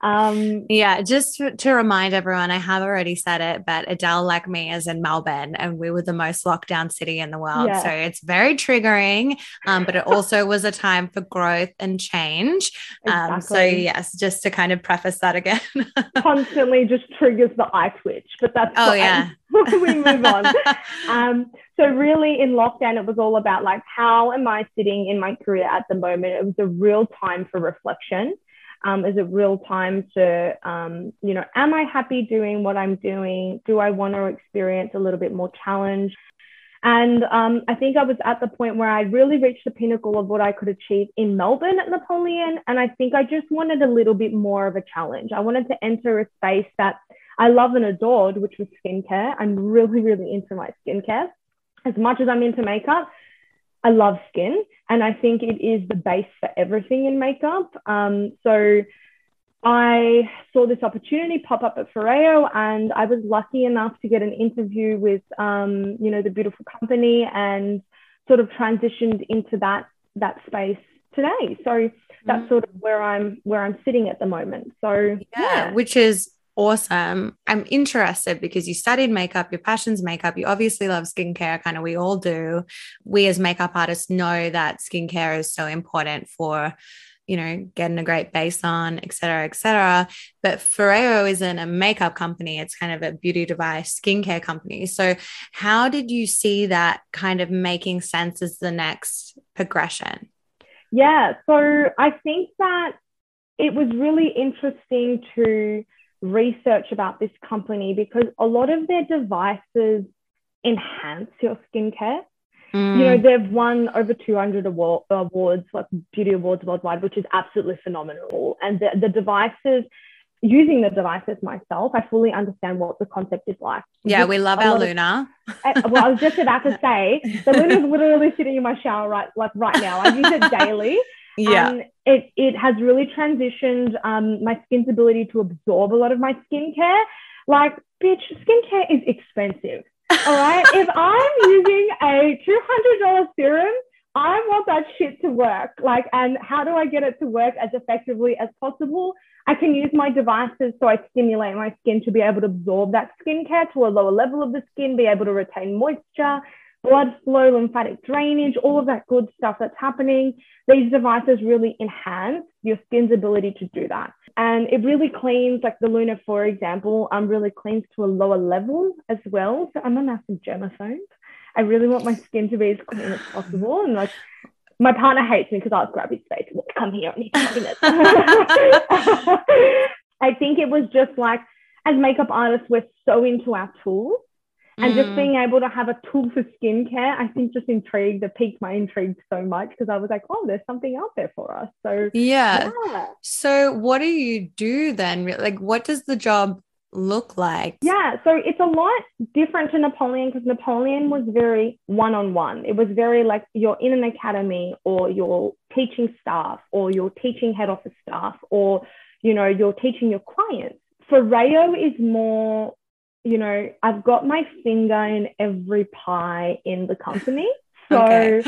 um, yeah, just to remind everyone, I have already said it, but Adele, like me, is in Melbourne and we were the most locked down city in the world. Yeah. So it's very triggering, um, but it also was a time for growth and change. Exactly. Um, so, yes, just to kind of preface that again. Constantly just triggers the eye twitch, but that's oh, fine. yeah. we move on. um, so really in lockdown, it was all about like, how am I sitting in my career at the moment? It was a real time for reflection um, is it real time to, um, you know, am I happy doing what I'm doing? Do I want to experience a little bit more challenge? And um, I think I was at the point where I really reached the pinnacle of what I could achieve in Melbourne at Napoleon. And I think I just wanted a little bit more of a challenge. I wanted to enter a space that I love and adored, which was skincare. I'm really, really into my skincare. As much as I'm into makeup, I love skin, and I think it is the base for everything in makeup. Um, so I saw this opportunity pop up at Foreo, and I was lucky enough to get an interview with, um, you know, the beautiful company, and sort of transitioned into that that space today. So that's mm. sort of where I'm where I'm sitting at the moment. So yeah, yeah. which is awesome. I'm interested because you studied makeup, your passion's makeup. You obviously love skincare, kind of, we all do. We as makeup artists know that skincare is so important for you know, getting a great base on, et cetera, et cetera. But Foreo isn't a makeup company, it's kind of a beauty device skincare company. So, how did you see that kind of making sense as the next progression? Yeah, so I think that it was really interesting to research about this company because a lot of their devices enhance your skincare. Mm. You know, mm. they've won over 200 award, awards, like beauty awards worldwide, which is absolutely phenomenal. And the, the devices, using the devices myself, I fully understand what the concept is like. Yeah, we love our Luna. Of, well, I was just about to say, the Luna is literally sitting in my shower right, like right now. I use it daily. Yeah. Um, it, it has really transitioned um, my skin's ability to absorb a lot of my skincare. Like, bitch, skincare is expensive. All right. if I'm using a $200 serum, I want that shit to work. Like, and how do I get it to work as effectively as possible? I can use my devices so I stimulate my skin to be able to absorb that skincare to a lower level of the skin, be able to retain moisture, blood flow, lymphatic drainage, all of that good stuff that's happening. These devices really enhance your skin's ability to do that. And it really cleans, like the Luna, for example, um, really cleans to a lower level as well. So I'm a massive germaphobe. I really want my skin to be as clean as possible. And like my partner hates me because I was grabbing space. Come here, I think it was just like, as makeup artists, we're so into our tools and just mm. being able to have a tool for skincare, I think just intrigued, it piqued my intrigue so much because I was like, oh, there's something out there for us. So, yeah. yeah. So, what do you do then? Like, what does the job look like? Yeah, so it's a lot different to Napoleon because Napoleon was very one on one. It was very like you're in an academy or you're teaching staff or you're teaching head office staff or, you know, you're teaching your clients. Foreo is more you know, I've got my finger in every pie in the company. So okay.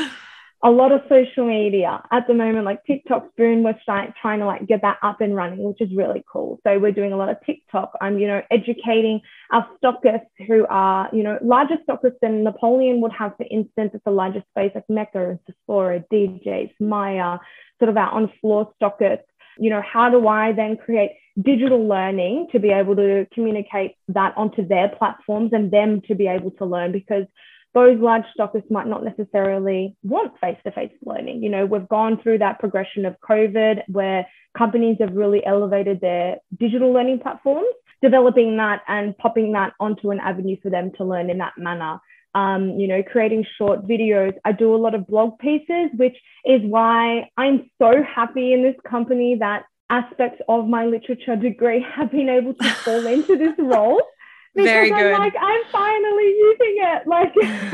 a lot of social media at the moment, like TikTok Spoon, we're trying, trying to like get that up and running, which is really cool. So we're doing a lot of TikTok. I'm, you know, educating our stockists who are, you know, larger stockists than Napoleon would have, for instance, it's the largest space like Mecca and Sephora, DJs, Myer, sort of our on floor stockists. You know, how do I then create digital learning to be able to communicate that onto their platforms and them to be able to learn because those large stockists might not necessarily want face-to-face learning. You know, we've gone through that progression of COVID where companies have really elevated their digital learning platforms, developing that and popping that onto an avenue for them to learn in that manner. Um, you know, creating short videos. I do a lot of blog pieces, which is why I'm so happy in this company that aspects of my literature degree have been able to fall into this role. Because Very good. I'm like, I'm finally using it. Like,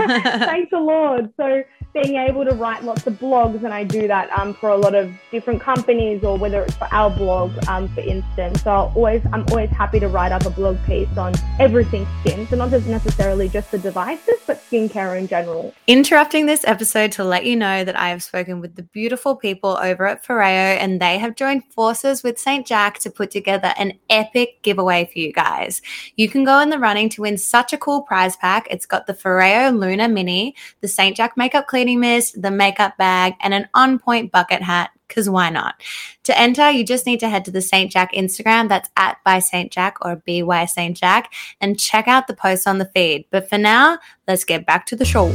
thank the Lord. So being able to write lots of blogs, and I do that um, for a lot of different companies, or whether it's for our blog, um, for instance. So I'll always, I'm always happy to write up a blog piece on everything skin. So not just necessarily just the devices, but skincare in general. Interrupting this episode to let you know that I have spoken with the beautiful people over at Foreo, and they have joined forces with St. Jack to put together an epic giveaway for you guys. You can go in the running to win such a cool prize pack. It's got the Foreo Luna Mini, the St. Jack Makeup Cleaning mist, the makeup bag, and an on point bucket hat because why not? To enter, you just need to head to the St. Jack Instagram, that's at by St. Jack or by St. Jack, and check out the post on the feed. But for now, let's get back to the show.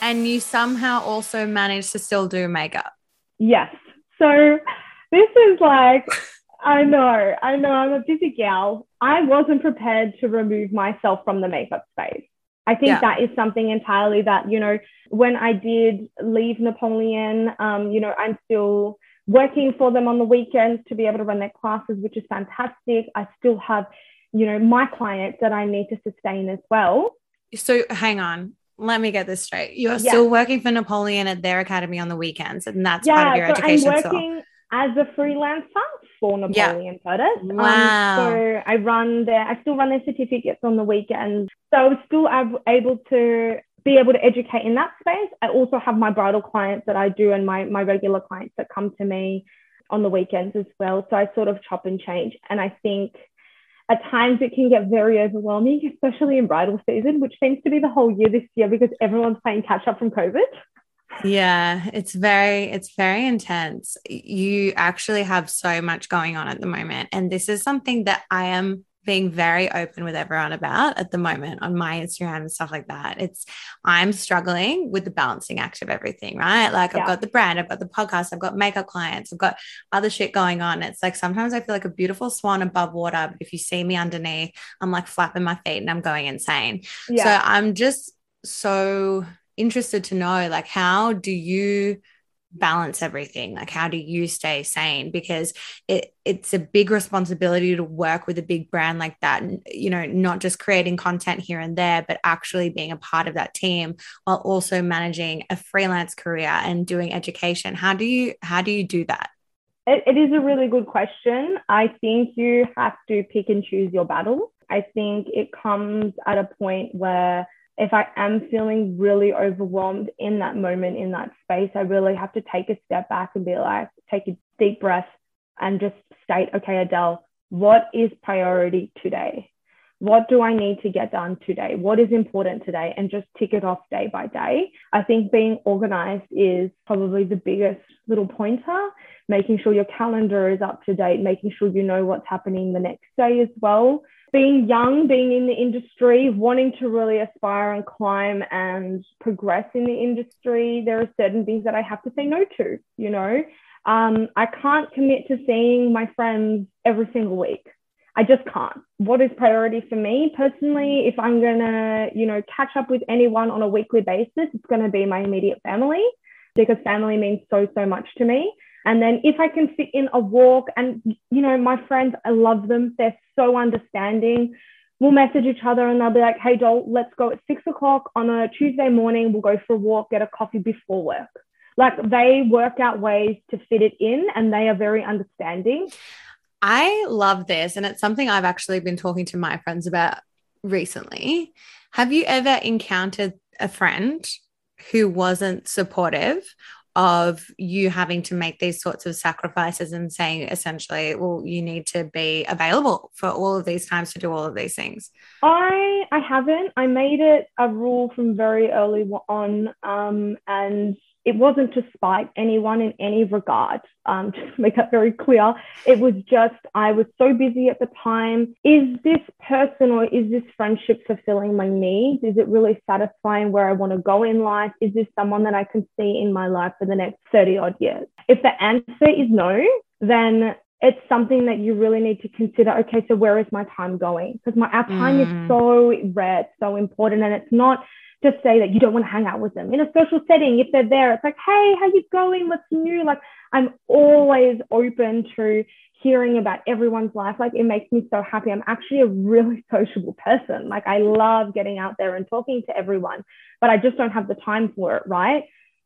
And you somehow also managed to still do makeup. Yes. So this is like, I know, I know, I'm a busy gal. I wasn't prepared to remove myself from the makeup space. I think yeah. that is something entirely that, you know, when I did leave Napoleon, um, you know, I'm still working for them on the weekends to be able to run their classes, which is fantastic. I still have, you know, my clients that I need to sustain as well. So hang on. Let me get this straight. You're yeah. still working for Napoleon at their academy on the weekends, and that's yeah, part of your so education. I'm working as a freelancer for Napoleon yeah. Um, wow. Um, so I run their, I still run their certificates on the weekends. So I was still able to be able to educate in that space. I also have my bridal clients that I do and my, my regular clients that come to me on the weekends as well. So I sort of chop and change. And I think at times it can get very overwhelming, especially in bridal season, which seems to be the whole year this year because everyone's playing catch up from COVID. Yeah, it's very it's very intense. You actually have so much going on at the moment and this is something that I am being very open with everyone about at the moment on my Instagram and stuff like that. It's I'm struggling with the balancing act of everything, right? Like yeah. I've got the brand, I've got the podcast, I've got makeup clients, I've got other shit going on. It's like sometimes I feel like a beautiful swan above water, but if you see me underneath, I'm like flapping my feet and I'm going insane. Yeah. So I'm just so interested to know like how do you balance everything? Like how do you stay sane? Because it it's a big responsibility to work with a big brand like that and you know not just creating content here and there but actually being a part of that team while also managing a freelance career and doing education. How do you how do you do that? It, it is a really good question. I think you have to pick and choose your battles. I think it comes at a point where if I am feeling really overwhelmed in that moment, in that space, I really have to take a step back and be like, take a deep breath, and just state, okay, Adele, what is priority today? What do I need to get done today? What is important today? And just tick it off day by day. I think being organized is probably the biggest little pointer, making sure your calendar is up to date, making sure you know what's happening the next day as well. Being young, being in the industry, wanting to really aspire and climb and progress in the industry, there are certain things that I have to say no to, you know. Um, I can't commit to seeing my friends every single week. I just can't. What is priority for me personally? If I'm gonna, you know, catch up with anyone on a weekly basis, it's gonna be my immediate family because family means so, so much to me. And then if I can fit in a walk and, you know, my friends, I love them. They're so understanding. We'll message each other and they'll be like, hey, doll, let's go at six o'clock on a Tuesday morning. We'll go for a walk, get a coffee before work. Like they work out ways to fit it in and they are very understanding. I love this. And it's something I've actually been talking to my friends about recently. Have you ever encountered a friend who wasn't supportive of you having to make these sorts of sacrifices and saying essentially well you need to be available for all of these times to do all of these things. I i haven't. I made it a rule from very early on um, and it wasn't to spite anyone in any regard. Um, just to make that very clear, it was just I was so busy at the time. Is this person or is this friendship fulfilling my needs? Is it really satisfying where I want to go in life? Is this someone that I can see in my life for the next 30 odd years? If the answer is no, then it's something that you really need to consider. Okay, so where is my time going? Because my our time mm. is so rare, so important, and it's not just say that you don't want to hang out with them in a social setting. If they're there, it's like, hey, how you going? What's new? Like I'm always open to hearing about everyone's life. Like it makes me so happy. I'm actually a really sociable person. Like I love getting out there and talking to everyone, but I just don't have the time for it, right?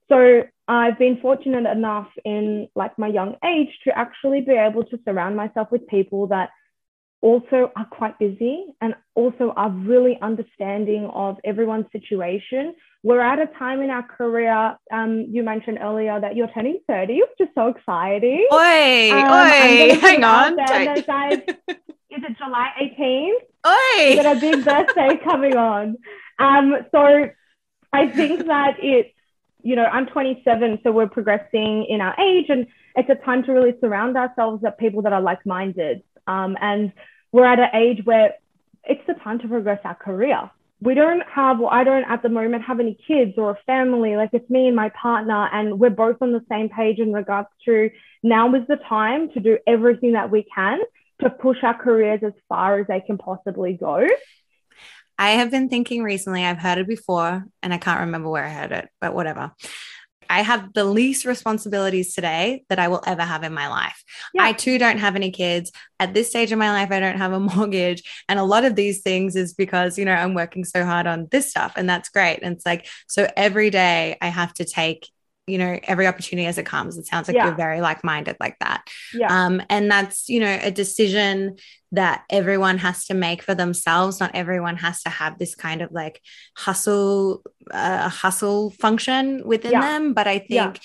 So I've been fortunate enough in like my young age to actually be able to surround myself with people that also are quite busy and also are really understanding of everyone's situation. We're at a time in our career. Um, you mentioned earlier that you're turning 30, which is so exciting. Oi, um, oi, hang on. Guys, is it July 18th? Oi. We've got a big birthday coming on. Um, so I think that it's, you know, I'm 27, so we're progressing in our age and it's a time to really surround ourselves with people that are like-minded um, and we're at an age where it's the time to progress our career. We don't have, well, I don't at the moment have any kids or a family. Like it's me and my partner, and we're both on the same page in regards to now is the time to do everything that we can to push our careers as far as they can possibly go. I have been thinking recently, I've heard it before, and I can't remember where I heard it, but whatever. I have the least responsibilities today that I will ever have in my life. Yeah. I too don't have any kids. At this stage of my life, I don't have a mortgage. And a lot of these things is because, you know, I'm working so hard on this stuff and that's great. And it's like, so every day I have to take you know every opportunity as it comes it sounds like yeah. you're very like minded like that yeah. um and that's you know a decision that everyone has to make for themselves not everyone has to have this kind of like hustle uh, hustle function within yeah. them but i think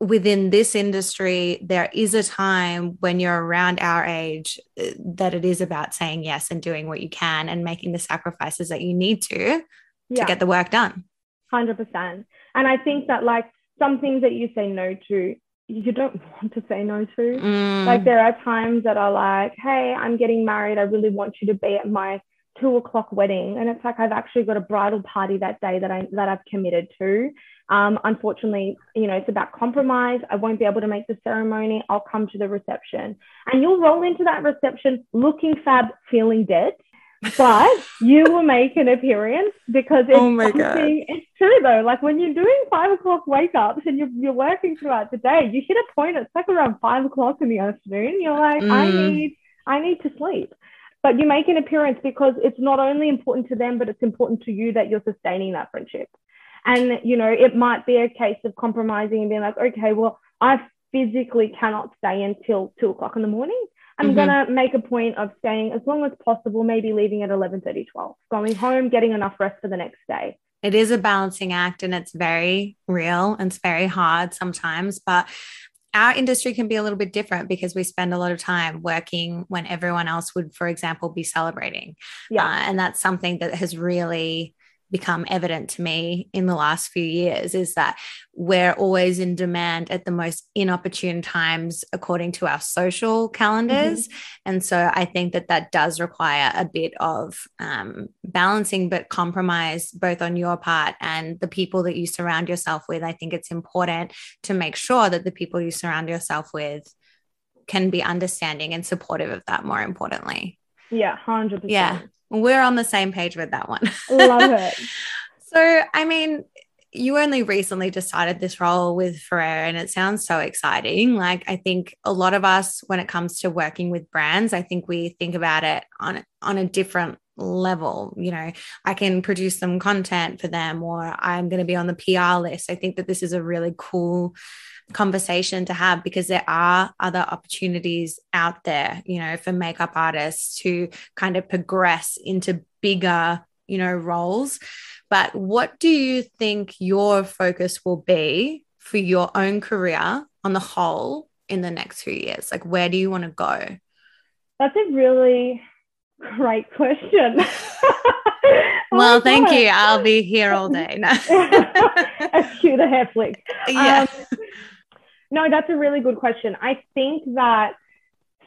within this industry, there is a time when you're around our age uh, that it is about saying yes and doing what you can and making the sacrifices that you need to yeah. to get the work done. 100%. And I think that, like, some things that you say no to you don't want to say no to. Mm. Like there are times that are like, hey, I'm getting married. I really want you to be at my two o'clock wedding. And it's like I've actually got a bridal party that day that I that I've committed to. Um, unfortunately, you know, it's about compromise. I won't be able to make the ceremony. I'll come to the reception. And you'll roll into that reception looking fab, feeling dead but you will make an appearance because it's oh my God. it's true though. Like when you're doing five o'clock wake ups and you're, you're working throughout the day, you hit a point, it's like around five o'clock in the afternoon. You're like, mm. I need, I need to sleep. But you make an appearance because it's not only important to them, but it's important to you that you're sustaining that friendship. And, you know, it might be a case of compromising and being like, okay, well, I physically cannot stay until two o'clock in the morning I'm mm-hmm. gonna make a point of staying as long as possible, maybe leaving at 11 30, 12, going home, getting enough rest for the next day. It is a balancing act and it's very real and it's very hard sometimes. But our industry can be a little bit different because we spend a lot of time working when everyone else would, for example, be celebrating. Yeah. Uh, and that's something that has really become evident to me in the last few years is that we're always in demand at the most inopportune times according to our social calendars. Mm-hmm. and so i think that that does require a bit of um, balancing but compromise both on your part and the people that you surround yourself with. I think it's important to make sure that the people you surround yourself with can be understanding and supportive of that more importantly. Yeah 100% yeah we're on the same page with that one. Love it. so, I mean, you only recently decided this role with Foreo, and it sounds so exciting. Like, I think a lot of us, when it comes to working with brands, I think we think about it on on a different level. You know, I can produce some content for them, or I'm going to be on the PR list. I think that this is a really cool conversation to have because there are other opportunities out there, you know, for makeup artists to kind of progress into bigger, you know, roles. But what do you think your focus will be for your own career on the whole in the next few years? Like, where do you want to go? That's a really great question. well, oh thank God. you. I'll be here all day. No. cue the hair flick. Yeah. Um, no, that's a really good question. I think that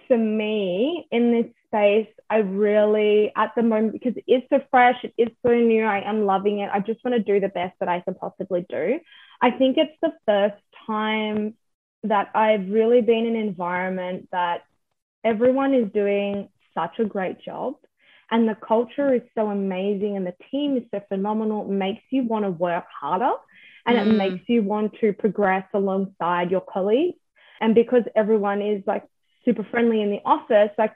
for me in this space, I really, at the moment, because it is so fresh, it is so new, I am loving it. I just want to do the best that I can possibly do. I think it's the first time that I've really been in an environment that everyone is doing such a great job and the culture is so amazing and the team is so phenomenal, it makes you want to work harder and mm. it makes you want to progress alongside your colleagues. And because everyone is like super friendly in the office, like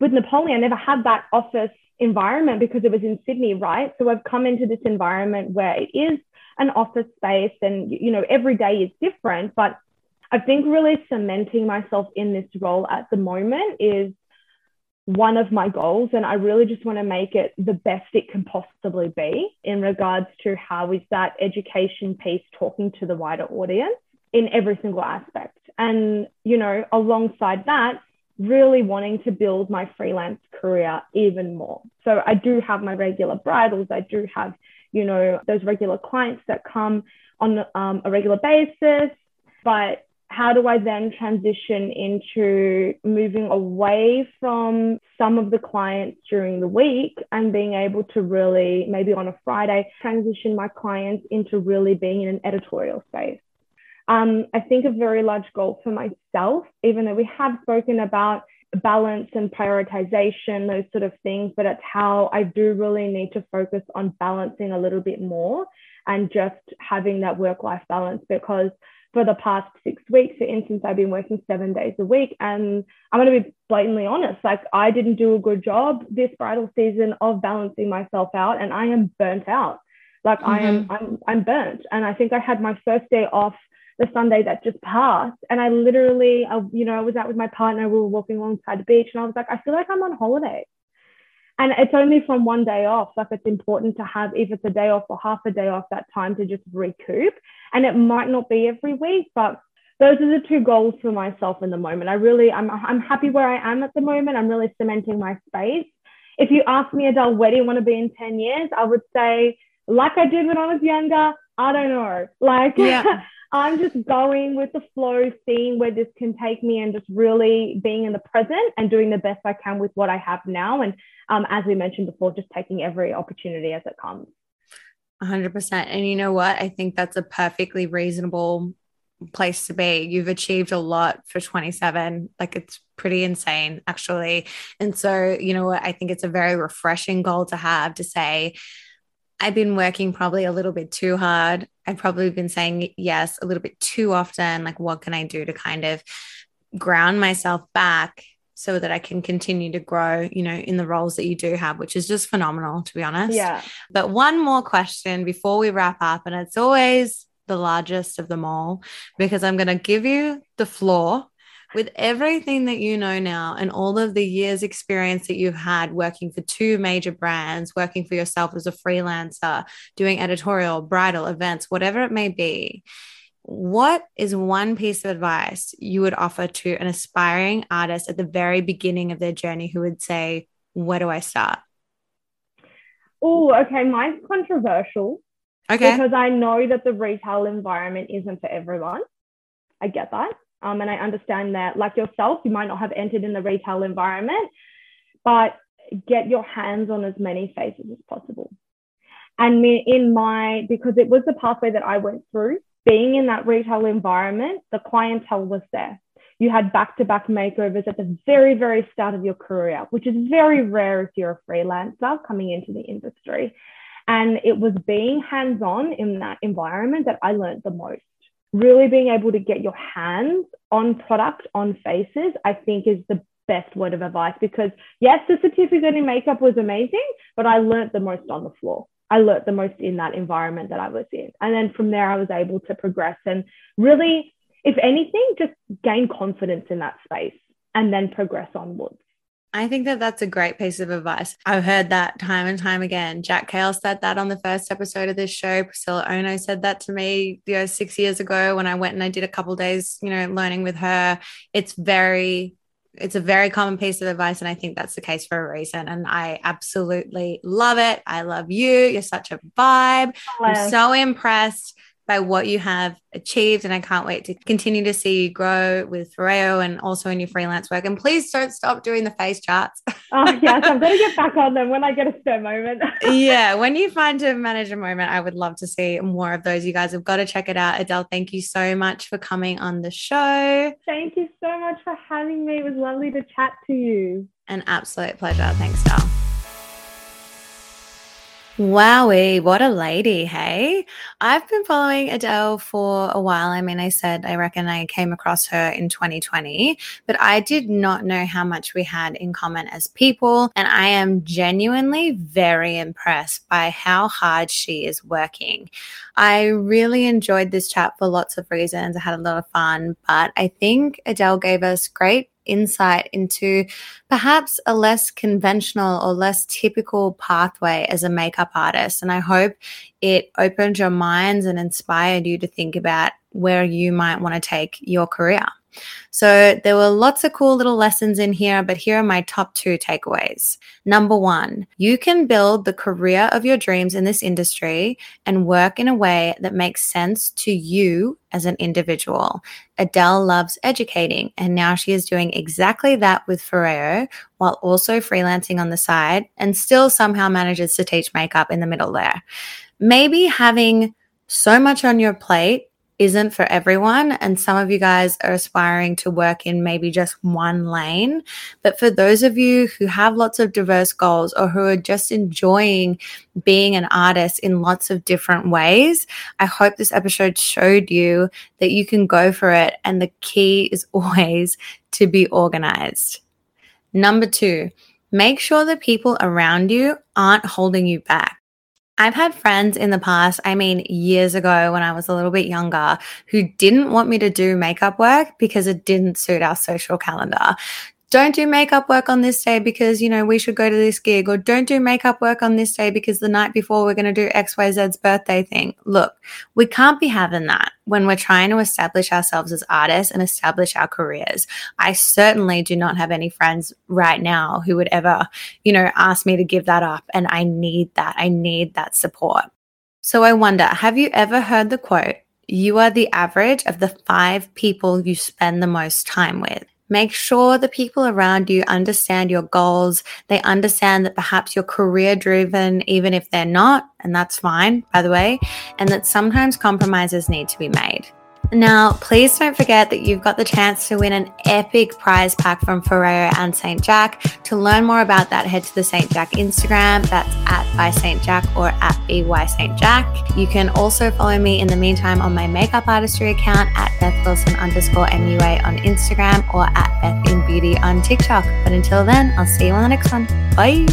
with Napoleon, I never had that office environment because it was in Sydney, right? So I've come into this environment where it is an office space and, you know, every day is different. But I think really cementing myself in this role at the moment is one of my goals and i really just want to make it the best it can possibly be in regards to how is that education piece talking to the wider audience in every single aspect. And you know alongside that really wanting to build my freelance career even more. So i do have my regular bridals i do have you know those regular clients that come on um, a regular basis but how do I then transition into moving away from some of the clients during the week and being able to really, maybe on a Friday, transition my clients into really being in an editorial space? Um, I think a very large goal for myself, even though we have spoken about balance and prioritization, those sort of things, but it's how I do really need to focus on balancing a little bit more and just having that work life balance because for the past six weeks, for instance, I've been working seven days a week. And I'm going to be blatantly honest, like I didn't do a good job this bridal season of balancing myself out and I am burnt out. Like mm-hmm. I am, mm-hmm. I'm, I'm burnt. And I think I had my first day off the Sunday that just passed. And I literally, I, you know, I was out with my partner, we were walking alongside the beach and I was like, I feel like I'm on holiday and it's only from one day off like it's important to have if it's a day off or half a day off that time to just recoup. And it might not be every week but those are the two goals for myself in the moment. I really i'm, I'm happy where i am at the moment. I'm really cementing my space. If you ask me adele where do you want to be in 10 years? I would say like i did when i was younger i don't know. Like yeah. I'm just going with the flow, seeing where this can take me, and just really being in the present and doing the best I can with what I have now. And um, as we mentioned before, just taking every opportunity as it comes. 100%. And you know what? I think that's a perfectly reasonable place to be. You've achieved a lot for 27. Like it's pretty insane, actually. And so, you know what? I think it's a very refreshing goal to have to say, I've been working probably a little bit too hard. I've probably been saying yes a little bit too often. Like, what can I do to kind of ground myself back so that I can continue to grow, you know, in the roles that you do have, which is just phenomenal, to be honest. Yeah. But one more question before we wrap up, and it's always the largest of them all, because I'm going to give you the floor with everything that you know now and all of the years experience that you've had working for two major brands working for yourself as a freelancer doing editorial bridal events whatever it may be what is one piece of advice you would offer to an aspiring artist at the very beginning of their journey who would say, Where do I start? Oh, okay. Mine's controversial. Okay. Because I know that the retail environment isn't for everyone. I get that. Um, and I understand that, like yourself, you might not have entered in the retail environment, but get your hands on as many faces as possible. And in my, because it was the pathway that I went through, being in that retail environment, the clientele was there. You had back to back makeovers at the very, very start of your career, which is very rare if you're a freelancer coming into the industry. And it was being hands on in that environment that I learned the most. Really being able to get your hands on product, on faces, I think is the best word of advice because yes, the certificate in makeup was amazing, but I learned the most on the floor. I learned the most in that environment that I was in. And then from there, I was able to progress and really, if anything, just gain confidence in that space and then progress onwards. I think that that's a great piece of advice. I've heard that time and time again. Jack Kale said that on the first episode of this show. Priscilla Ono said that to me, you know, six years ago when I went and I did a couple days, you know, learning with her. It's very it's a very common piece of advice and i think that's the case for a reason and i absolutely love it i love you you're such a vibe Hello. i'm so impressed by what you have achieved. And I can't wait to continue to see you grow with Foreo and also in your freelance work. And please don't stop doing the face charts. oh, yes. I'm going to get back on them when I get a spare moment. yeah. When you find a manager moment, I would love to see more of those. You guys have got to check it out. Adele, thank you so much for coming on the show. Thank you so much for having me. It was lovely to chat to you. An absolute pleasure. Thanks, Dal. Wowie, what a lady, hey? I've been following Adele for a while. I mean, I said I reckon I came across her in 2020, but I did not know how much we had in common as people. And I am genuinely very impressed by how hard she is working. I really enjoyed this chat for lots of reasons. I had a lot of fun, but I think Adele gave us great insight into perhaps a less conventional or less typical pathway as a makeup artist. And I hope it opened your minds and inspired you to think about where you might want to take your career. So there were lots of cool little lessons in here, but here are my top two takeaways. Number one, you can build the career of your dreams in this industry and work in a way that makes sense to you as an individual. Adele loves educating, and now she is doing exactly that with Foreo while also freelancing on the side and still somehow manages to teach makeup in the middle there. Maybe having so much on your plate isn't for everyone. And some of you guys are aspiring to work in maybe just one lane. But for those of you who have lots of diverse goals or who are just enjoying being an artist in lots of different ways, I hope this episode showed you that you can go for it. And the key is always to be organized. Number two, make sure the people around you aren't holding you back. I've had friends in the past, I mean, years ago when I was a little bit younger, who didn't want me to do makeup work because it didn't suit our social calendar don't do makeup work on this day because, you know, we should go to this gig, or don't do makeup work on this day because the night before we're going to do XYZ's birthday thing. Look, we can't be having that when we're trying to establish ourselves as artists and establish our careers. I certainly do not have any friends right now who would ever, you know, ask me to give that up. And I need that. I need that support. So I wonder have you ever heard the quote, you are the average of the five people you spend the most time with? Make sure the people around you understand your goals. They understand that perhaps you're career driven, even if they're not, and that's fine, by the way, and that sometimes compromises need to be made. Now, please don't forget that you've got the chance to win an epic prize pack from Foreo and St. Jack. To learn more about that, head to the St. Jack Instagram. That's at by St. Jack or at by St. Jack. You can also follow me in the meantime on my makeup artistry account at Beth Wilson underscore MUA on Instagram or at Beth in Beauty on TikTok. But until then, I'll see you on the next one. Bye.